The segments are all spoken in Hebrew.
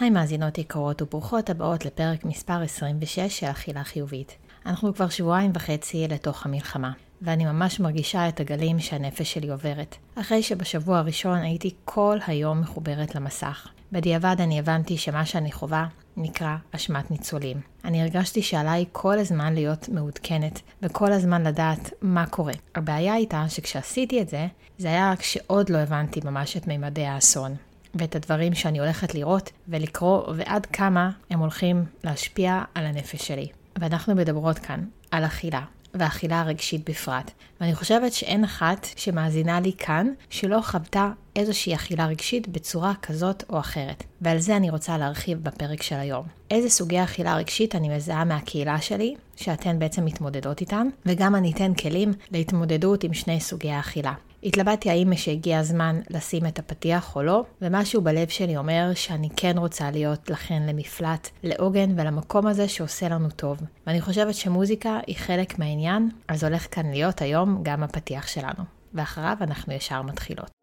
היי מאזינות יקרות וברוכות הבאות לפרק מספר 26 של אכילה חיובית. אנחנו כבר שבועיים וחצי לתוך המלחמה, ואני ממש מרגישה את הגלים שהנפש שלי עוברת. אחרי שבשבוע הראשון הייתי כל היום מחוברת למסך. בדיעבד אני הבנתי שמה שאני חווה נקרא אשמת ניצולים. אני הרגשתי שעליי כל הזמן להיות מעודכנת, וכל הזמן לדעת מה קורה. הבעיה הייתה שכשעשיתי את זה, זה היה רק שעוד לא הבנתי ממש את מימדי האסון. ואת הדברים שאני הולכת לראות ולקרוא, ועד כמה הם הולכים להשפיע על הנפש שלי. ואנחנו מדברות כאן על אכילה, והאכילה הרגשית בפרט. ואני חושבת שאין אחת שמאזינה לי כאן שלא חוותה איזושהי אכילה רגשית בצורה כזאת או אחרת. ועל זה אני רוצה להרחיב בפרק של היום. איזה סוגי אכילה רגשית אני מזהה מהקהילה שלי, שאתן בעצם מתמודדות איתן, וגם אני אתן כלים להתמודדות עם שני סוגי האכילה. התלבטתי האם שהגיע הזמן לשים את הפתיח או לא, ומשהו בלב שלי אומר שאני כן רוצה להיות לכן למפלט, לעוגן ולמקום הזה שעושה לנו טוב. ואני חושבת שמוזיקה היא חלק מהעניין, אז הולך כאן להיות היום גם הפתיח שלנו. ואחריו אנחנו ישר מתחילות.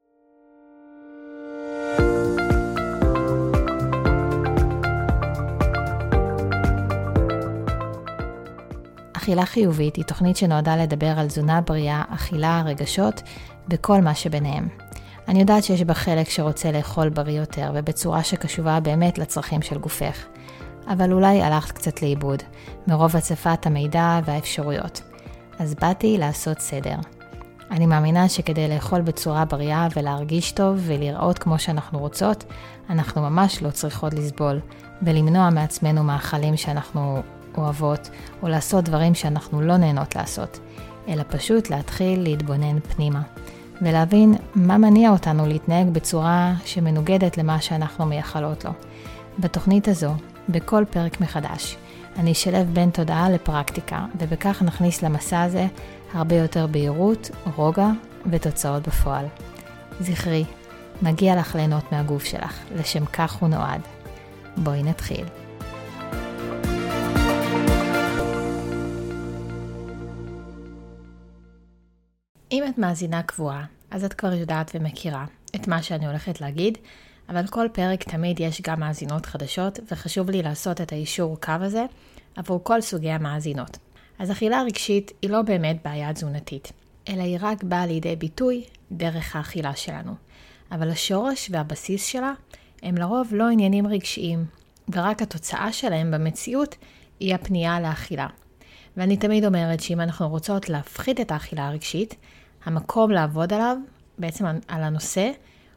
אכילה חיובית היא תוכנית שנועדה לדבר על תזונה בריאה, אכילה, רגשות וכל מה שביניהם. אני יודעת שיש בה חלק שרוצה לאכול בריא יותר ובצורה שקשובה באמת לצרכים של גופך. אבל אולי הלכת קצת לאיבוד, מרוב הצפת המידע והאפשרויות. אז באתי לעשות סדר. אני מאמינה שכדי לאכול בצורה בריאה ולהרגיש טוב ולראות כמו שאנחנו רוצות, אנחנו ממש לא צריכות לסבול, ולמנוע מעצמנו מאכלים שאנחנו אוהבות, או לעשות דברים שאנחנו לא נהנות לעשות, אלא פשוט להתחיל להתבונן פנימה, ולהבין מה מניע אותנו להתנהג בצורה שמנוגדת למה שאנחנו מייחלות לו. בתוכנית הזו, בכל פרק מחדש, אני אשלב בין תודעה לפרקטיקה, ובכך נכניס למסע הזה הרבה יותר בהירות, רוגע ותוצאות בפועל. זכרי, מגיע לך ליהנות מהגוף שלך, לשם כך הוא נועד. בואי נתחיל. אם את מאזינה קבועה, אז את כבר יודעת ומכירה את מה שאני הולכת להגיד, אבל כל פרק תמיד יש גם מאזינות חדשות, וחשוב לי לעשות את האישור קו הזה עבור כל סוגי המאזינות. אז אכילה רגשית היא לא באמת בעיה תזונתית, אלא היא רק באה לידי ביטוי דרך האכילה שלנו. אבל השורש והבסיס שלה הם לרוב לא עניינים רגשיים, ורק התוצאה שלהם במציאות היא הפנייה לאכילה. ואני תמיד אומרת שאם אנחנו רוצות להפחית את האכילה הרגשית, המקום לעבוד עליו, בעצם על הנושא,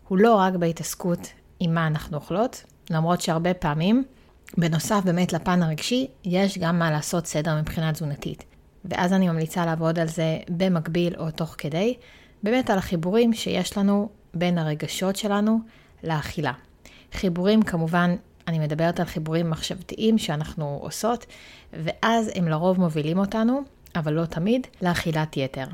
הוא לא רק בהתעסקות עם מה אנחנו אוכלות, למרות שהרבה פעמים, בנוסף באמת לפן הרגשי, יש גם מה לעשות סדר מבחינה תזונתית. ואז אני ממליצה לעבוד על זה במקביל או תוך כדי, באמת על החיבורים שיש לנו בין הרגשות שלנו לאכילה. חיבורים כמובן אני מדברת על חיבורים מחשבתיים שאנחנו עושות, ואז הם לרוב מובילים אותנו, אבל לא תמיד, לאכילת יתר.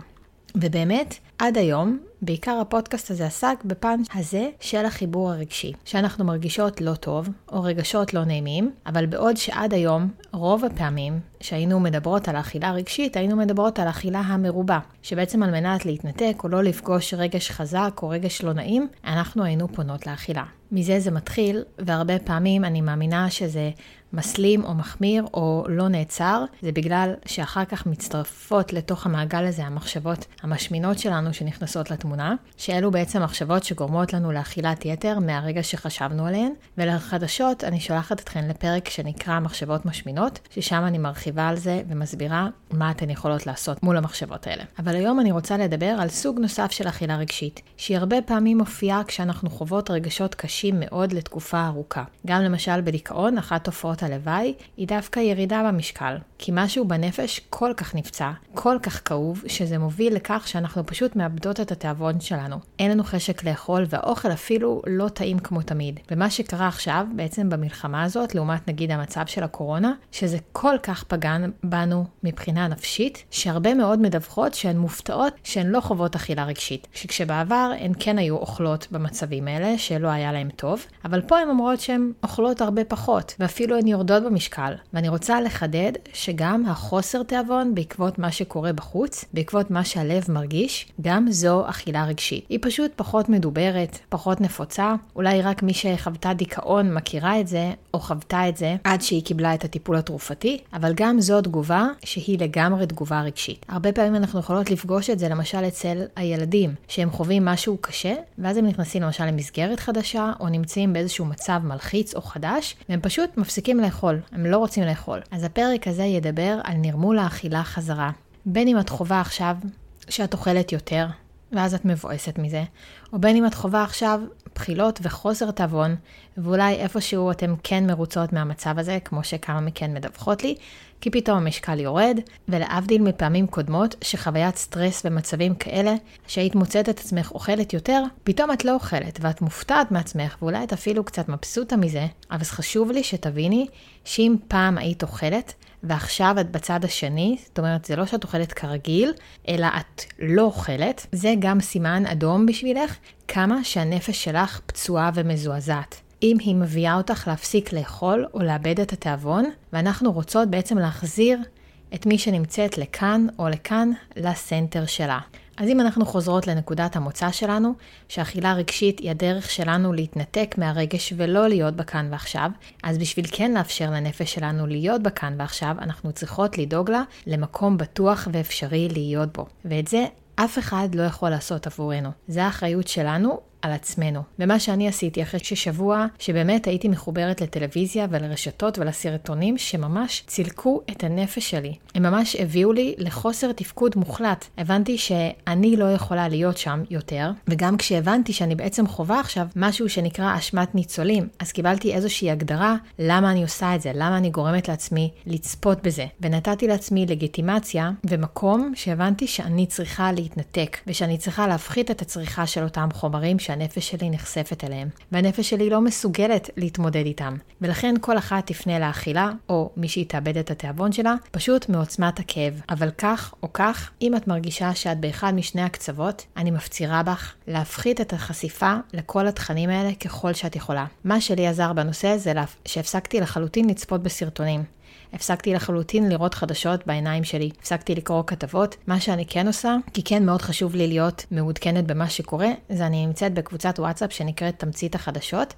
ובאמת, עד היום, בעיקר הפודקאסט הזה עסק בפן הזה של החיבור הרגשי, שאנחנו מרגישות לא טוב, או רגשות לא נעימים, אבל בעוד שעד היום, רוב הפעמים שהיינו מדברות על האכילה הרגשית, היינו מדברות על האכילה המרובה, שבעצם על מנת להתנתק או לא לפגוש רגש חזק או רגש לא נעים, אנחנו היינו פונות לאכילה. מזה זה מתחיל, והרבה פעמים אני מאמינה שזה מסלים או מחמיר או לא נעצר, זה בגלל שאחר כך מצטרפות לתוך המעגל הזה המחשבות המשמינות שלנו שנכנסות לתמונה, שאלו בעצם מחשבות שגורמות לנו לאכילת יתר מהרגע שחשבנו עליהן, ולחדשות אני שולחת אתכן לפרק שנקרא מחשבות משמינות, ששם אני מרחיבה על זה ומסבירה מה אתן יכולות לעשות מול המחשבות האלה. אבל היום אני רוצה לדבר על סוג נוסף של אכילה רגשית, שהיא הרבה פעמים מופיעה כשאנחנו חוות רגשות קשים מאוד לתקופה ארוכה. גם למשל בדיכאון, אחת תופעות הלוואי היא דווקא ירידה במשקל, כי משהו בנפש כל כך נפצע, כל כך כאוב, שזה מוביל לכך שאנחנו פשוט מאבדות את התיאבון שלנו. אין לנו חשק לאכול, והאוכל אפילו לא טעים כמו תמיד. ומה שקרה עכשיו, בעצם במלחמה הזאת, לעומת נגיד המצב של הקורונה, שזה כל כך פגן בנו מבחינה נפשית, שהרבה מאוד מדווחות שהן מופתעות שהן לא חוות אכילה רגשית. שכשבעבר הן כן היו אוכלות במצבים האלה, שלא היה להן טוב, אבל פה הן אומרות שהן אוכלות הרבה פחות, ואפילו הן יורדות במשקל. ואני רוצה לחדד שגם החוסר תיאבון בעקבות מה שקורה בחוץ, בעקבות מה שהלב מרגיש, גם זו אכילה רגשית. היא פשוט פחות מדוברת, פחות נפוצה, אולי רק מי שחוותה דיכאון מכירה את זה, או חוותה את זה עד שהיא קיבלה את הטיפול התרופתי, אבל גם זו תגובה שהיא לגמרי תגובה רגשית. הרבה פעמים אנחנו יכולות לפגוש את זה למשל אצל הילדים, שהם חווים משהו קשה, ואז הם נכנסים למשל למסגרת חדשה, או נמצאים באיזשהו מצב מלחיץ או חדש, והם פשוט מפסיקים לאכול, הם לא רוצים לאכול. אז הפרק הזה ידבר על נרמול האכילה חזרה. בין אם את חווה עכשיו שאת אוכלת יותר, ואז את מבואסת מזה, או בין אם את חווה עכשיו בחילות וחוסר תיאבון, ואולי איפשהו אתם כן מרוצות מהמצב הזה, כמו שכמה מכן מדווחות לי, כי פתאום המשקל יורד, ולהבדיל מפעמים קודמות, שחוויית סטרס במצבים כאלה, שהיית מוצאת את עצמך אוכלת יותר, פתאום את לא אוכלת, ואת מופתעת מעצמך, ואולי את אפילו קצת מבסוטה מזה, אבל חשוב לי שתביני שאם פעם היית אוכלת, ועכשיו את בצד השני, זאת אומרת, זה לא שאת אוכלת כרגיל, אלא את לא אוכלת, זה גם סימן אדום בשבילך, כמה שהנפש שלך פצועה ומזועזעת. אם היא מביאה אותך להפסיק לאכול או לאבד את התיאבון, ואנחנו רוצות בעצם להחזיר את מי שנמצאת לכאן או לכאן לסנטר שלה. אז אם אנחנו חוזרות לנקודת המוצא שלנו, שאכילה רגשית היא הדרך שלנו להתנתק מהרגש ולא להיות בכאן ועכשיו, אז בשביל כן לאפשר לנפש שלנו להיות בכאן ועכשיו, אנחנו צריכות לדאוג לה למקום בטוח ואפשרי להיות בו. ואת זה אף אחד לא יכול לעשות עבורנו. זה האחריות שלנו על עצמנו. ומה שאני עשיתי אחרי ששבוע שבאמת הייתי מחוברת לטלוויזיה ולרשתות ולסרטונים שממש צילקו את הנפש שלי. הם ממש הביאו לי לחוסר תפקוד מוחלט. הבנתי שאני לא יכולה להיות שם יותר, וגם כשהבנתי שאני בעצם חווה עכשיו משהו שנקרא אשמת ניצולים, אז קיבלתי איזושהי הגדרה למה אני עושה את זה, למה אני גורמת לעצמי לצפות בזה. ונתתי לעצמי לגיטימציה ומקום שהבנתי שאני צריכה להתנתק, ושאני צריכה להפחית את הצריכה של אותם חומרים שהנפש שלי נחשפת אליהם, והנפש שלי לא מסוגלת להתמודד איתם. ולכן כל אחת תפנה לאכילה, או מי שהיא תאבד את התיאבון שלה, פשוט מעוצמת הכאב. אבל כך או כך, אם את מרגישה שאת באחד משני הקצוות, אני מפצירה בך להפחית את החשיפה לכל התכנים האלה ככל שאת יכולה. מה שלי עזר בנושא זה שהפסקתי לחלוטין לצפות בסרטונים. הפסקתי לחלוטין לראות חדשות בעיניים שלי, הפסקתי לקרוא כתבות. מה שאני כן עושה, כי כן מאוד חשוב לי להיות מעודכנת במה שקורה, זה אני נמצאת בקבוצת וואטסאפ שנקראת תמצית החדשות.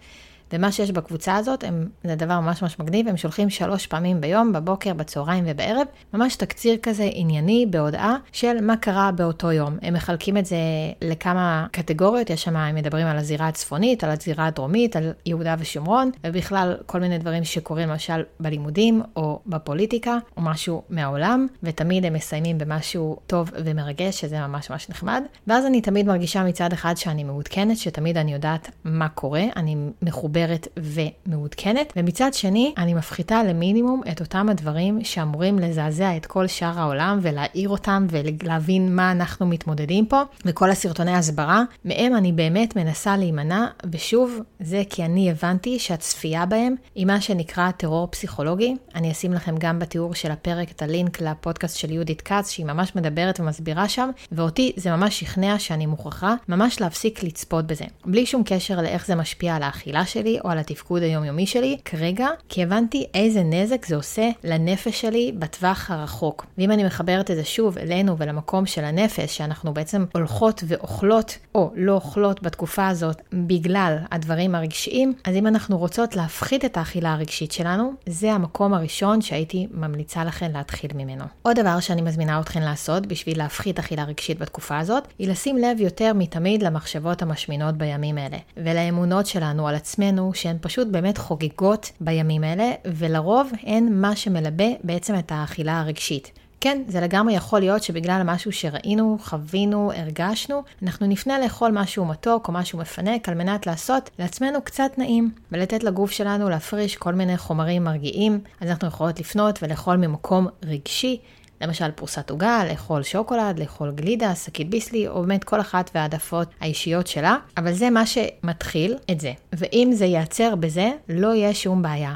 ומה שיש בקבוצה הזאת, הם, זה דבר ממש ממש מגניב, הם שולחים שלוש פעמים ביום, בבוקר, בצהריים ובערב, ממש תקציר כזה ענייני בהודעה של מה קרה באותו יום. הם מחלקים את זה לכמה קטגוריות, יש שם, הם מדברים על הזירה הצפונית, על הזירה הדרומית, על יהודה ושומרון, ובכלל כל מיני דברים שקורים למשל בלימודים או בפוליטיקה, או משהו מהעולם, ותמיד הם מסיימים במשהו טוב ומרגש, שזה ממש ממש נחמד. ואז אני תמיד מרגישה מצד אחד שאני מעודכנת, שתמיד אני יודעת מה קורה, אני מחוברת. מחוברת ומעודכנת, ומצד שני, אני מפחיתה למינימום את אותם הדברים שאמורים לזעזע את כל שאר העולם ולהעיר אותם ולהבין מה אנחנו מתמודדים פה, וכל הסרטוני הסברה, מהם אני באמת מנסה להימנע, ושוב, זה כי אני הבנתי שהצפייה בהם היא מה שנקרא טרור פסיכולוגי. אני אשים לכם גם בתיאור של הפרק את הלינק לפודקאסט של יהודית כץ, שהיא ממש מדברת ומסבירה שם, ואותי זה ממש שכנע שאני מוכרחה ממש להפסיק לצפות בזה. בלי שום קשר לאיך זה משפיע על האכילה שלי, שלי או על התפקוד היומיומי שלי כרגע, כי הבנתי איזה נזק זה עושה לנפש שלי בטווח הרחוק. ואם אני מחברת את זה שוב אלינו ולמקום של הנפש, שאנחנו בעצם הולכות ואוכלות או לא אוכלות בתקופה הזאת בגלל הדברים הרגשיים, אז אם אנחנו רוצות להפחית את האכילה הרגשית שלנו, זה המקום הראשון שהייתי ממליצה לכן להתחיל ממנו. עוד דבר שאני מזמינה אתכן לעשות בשביל להפחית אכילה רגשית בתקופה הזאת, היא לשים לב יותר מתמיד למחשבות המשמינות בימים אלה, ולאמונות שלנו על עצמנו עצמנו שהן פשוט באמת חוגגות בימים האלה, ולרוב הן מה שמלבה בעצם את האכילה הרגשית. כן, זה לגמרי יכול להיות שבגלל משהו שראינו, חווינו, הרגשנו, אנחנו נפנה לאכול משהו מתוק או משהו מפנק על מנת לעשות לעצמנו קצת נעים, ולתת לגוף שלנו להפריש כל מיני חומרים מרגיעים, אז אנחנו יכולות לפנות ולאכול ממקום רגשי, למשל פרוסת עוגה, לאכול שוקולד, לאכול גלידה, שקית ביסלי, או באמת כל אחת והעדפות האישיות שלה, אבל זה מה שמתחיל את זה. ואם זה ייעצר בזה, לא יהיה שום בעיה.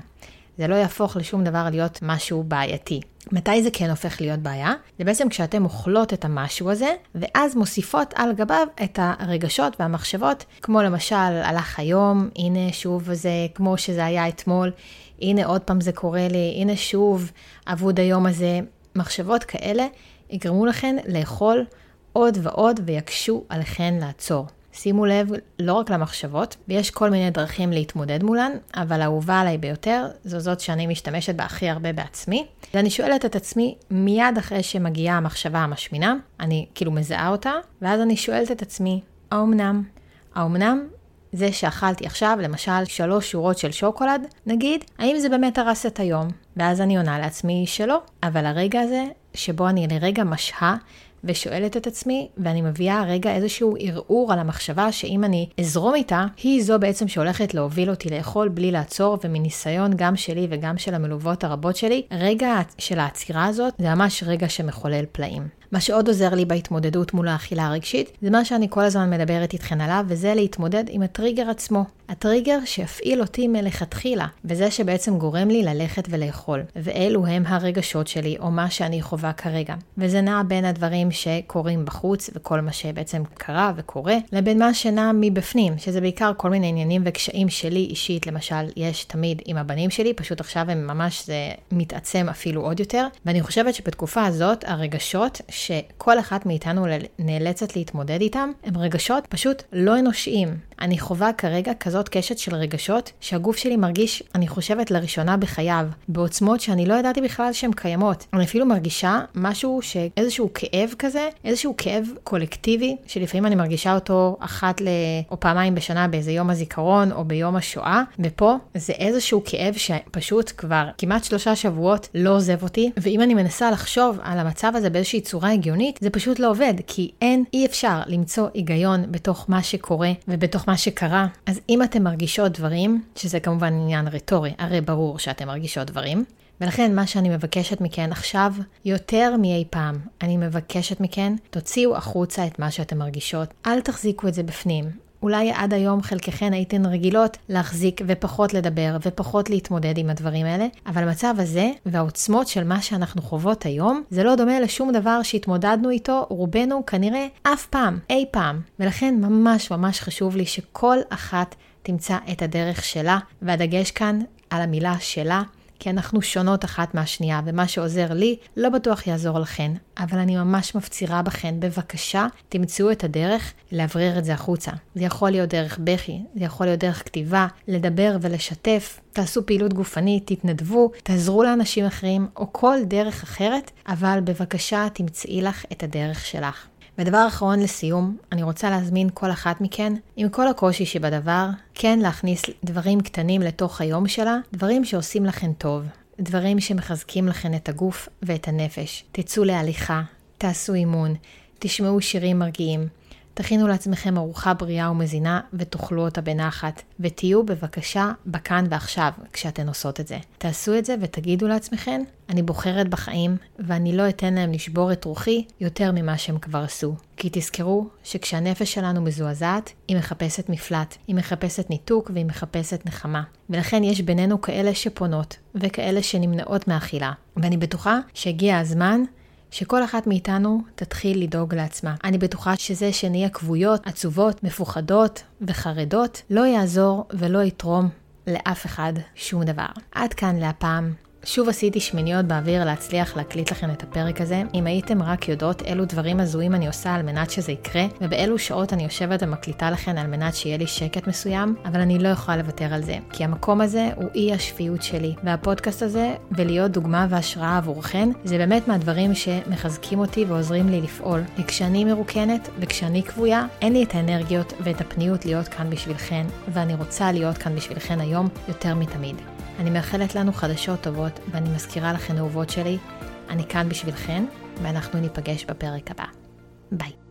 זה לא יהפוך לשום דבר להיות משהו בעייתי. מתי זה כן הופך להיות בעיה? זה בעצם כשאתם אוכלות את המשהו הזה, ואז מוסיפות על גביו את הרגשות והמחשבות, כמו למשל, הלך היום, הנה שוב זה כמו שזה היה אתמול, הנה עוד פעם זה קורה לי, הנה שוב אבוד היום הזה. מחשבות כאלה יגרמו לכן לאכול עוד ועוד ויקשו עליכן לעצור. שימו לב לא רק למחשבות, ויש כל מיני דרכים להתמודד מולן, אבל האהובה עליי ביותר זו זאת שאני משתמשת בה הכי הרבה בעצמי. ואני שואלת את עצמי מיד אחרי שמגיעה המחשבה המשמינה, אני כאילו מזהה אותה, ואז אני שואלת את עצמי, האומנם? האומנם זה שאכלתי עכשיו, למשל, שלוש שורות של שוקולד, נגיד, האם זה באמת הרס את היום? ואז אני עונה לעצמי שלא. אבל הרגע הזה, שבו אני לרגע משהה ושואלת את עצמי, ואני מביאה רגע איזשהו ערעור על המחשבה שאם אני אזרום איתה, היא זו בעצם שהולכת להוביל אותי לאכול בלי לעצור, ומניסיון גם שלי וגם של המלוות הרבות שלי, רגע של העצירה הזאת זה ממש רגע שמחולל פלאים. מה שעוד עוזר לי בהתמודדות מול האכילה הרגשית, זה מה שאני כל הזמן מדברת איתכן עליו, וזה להתמודד עם הטריגר עצמו. הטריגר שיפעיל אותי מלכתחילה, וזה שבעצם גורם לי ללכת ולאכול. ואלו הם הרגשות שלי, או מה שאני חווה כרגע. וזה נע בין הדברים שקורים בחוץ, וכל מה שבעצם קרה וקורה, לבין מה שנע מבפנים, שזה בעיקר כל מיני עניינים וקשיים שלי אישית, למשל, יש תמיד עם הבנים שלי, פשוט עכשיו הם ממש, זה מתעצם אפילו עוד יותר. ואני חושבת שבתקופה הזאת, הרגשות שכל אחת מאיתנו נאלצת להתמודד איתם, הם רגשות פשוט לא אנושיים. אני חווה כרגע כזאת קשת של רגשות, שהגוף שלי מרגיש, אני חושבת, לראשונה בחייו, בעוצמות שאני לא ידעתי בכלל שהן קיימות. אני אפילו מרגישה משהו, איזשהו כאב כזה, איזשהו כאב קולקטיבי, שלפעמים אני מרגישה אותו אחת ל... או פעמיים בשנה באיזה יום הזיכרון, או ביום השואה, ופה זה איזשהו כאב שפשוט כבר כמעט שלושה שבועות לא עוזב אותי, ואם אני מנסה לחשוב על המצב הזה באיזושהי צורה הגיונית, זה פשוט לא עובד, כי אין, אי אפשר למצוא היגיון בתוך מה שקורה ובתוך מה שקרה. אז אם אתם מרגישות דברים, שזה כמובן עניין רטורי, הרי ברור שאתם מרגישות דברים, ולכן מה שאני מבקשת מכן עכשיו, יותר מאי פעם, אני מבקשת מכן, תוציאו החוצה את מה שאתם מרגישות. אל תחזיקו את זה בפנים. אולי עד היום חלקכן הייתן רגילות להחזיק ופחות לדבר ופחות להתמודד עם הדברים האלה, אבל המצב הזה והעוצמות של מה שאנחנו חוות היום, זה לא דומה לשום דבר שהתמודדנו איתו רובנו כנראה אף פעם, אי פעם. ולכן ממש ממש חשוב לי שכל אחת תמצא את הדרך שלה, והדגש כאן על המילה שלה. כי אנחנו שונות אחת מהשנייה, ומה שעוזר לי לא בטוח יעזור לכן, אבל אני ממש מפצירה בכן, בבקשה, תמצאו את הדרך להברר את זה החוצה. זה יכול להיות דרך בכי, זה יכול להיות דרך כתיבה, לדבר ולשתף, תעשו פעילות גופנית, תתנדבו, תעזרו לאנשים אחרים, או כל דרך אחרת, אבל בבקשה תמצאי לך את הדרך שלך. ודבר אחרון לסיום, אני רוצה להזמין כל אחת מכן, עם כל הקושי שבדבר, כן להכניס דברים קטנים לתוך היום שלה, דברים שעושים לכן טוב, דברים שמחזקים לכן את הגוף ואת הנפש. תצאו להליכה, תעשו אימון, תשמעו שירים מרגיעים, תכינו לעצמכם ארוחה בריאה ומזינה ותאכלו אותה בנחת, ותהיו בבקשה בכאן ועכשיו כשאתן עושות את זה. תעשו את זה ותגידו לעצמכם, אני בוחרת בחיים ואני לא אתן להם לשבור את רוחי יותר ממה שהם כבר עשו. כי תזכרו שכשהנפש שלנו מזועזעת, היא מחפשת מפלט, היא מחפשת ניתוק והיא מחפשת נחמה. ולכן יש בינינו כאלה שפונות וכאלה שנמנעות מאכילה. ואני בטוחה שהגיע הזמן שכל אחת מאיתנו תתחיל לדאוג לעצמה. אני בטוחה שזה שנהיה כבויות, עצובות, מפוחדות וחרדות, לא יעזור ולא יתרום לאף אחד שום דבר. עד כאן להפעם. שוב עשיתי שמיניות באוויר להצליח להקליט לכם את הפרק הזה. אם הייתם רק יודעות אילו דברים הזויים אני עושה על מנת שזה יקרה, ובאילו שעות אני יושבת ומקליטה לכם על מנת שיהיה לי שקט מסוים, אבל אני לא יכולה לוותר על זה. כי המקום הזה הוא אי השפיות שלי, והפודקאסט הזה, ולהיות דוגמה והשראה עבורכן, זה באמת מהדברים שמחזקים אותי ועוזרים לי לפעול. וכשאני מרוקנת וכשאני כבויה, אין לי את האנרגיות ואת הפניות להיות כאן בשבילכן, ואני רוצה להיות כאן בשבילכן היום יותר מתמיד. אני מאחלת לנו חדשות טובות, ואני מזכירה לכן אהובות שלי, אני כאן בשבילכן, ואנחנו ניפגש בפרק הבא. ביי.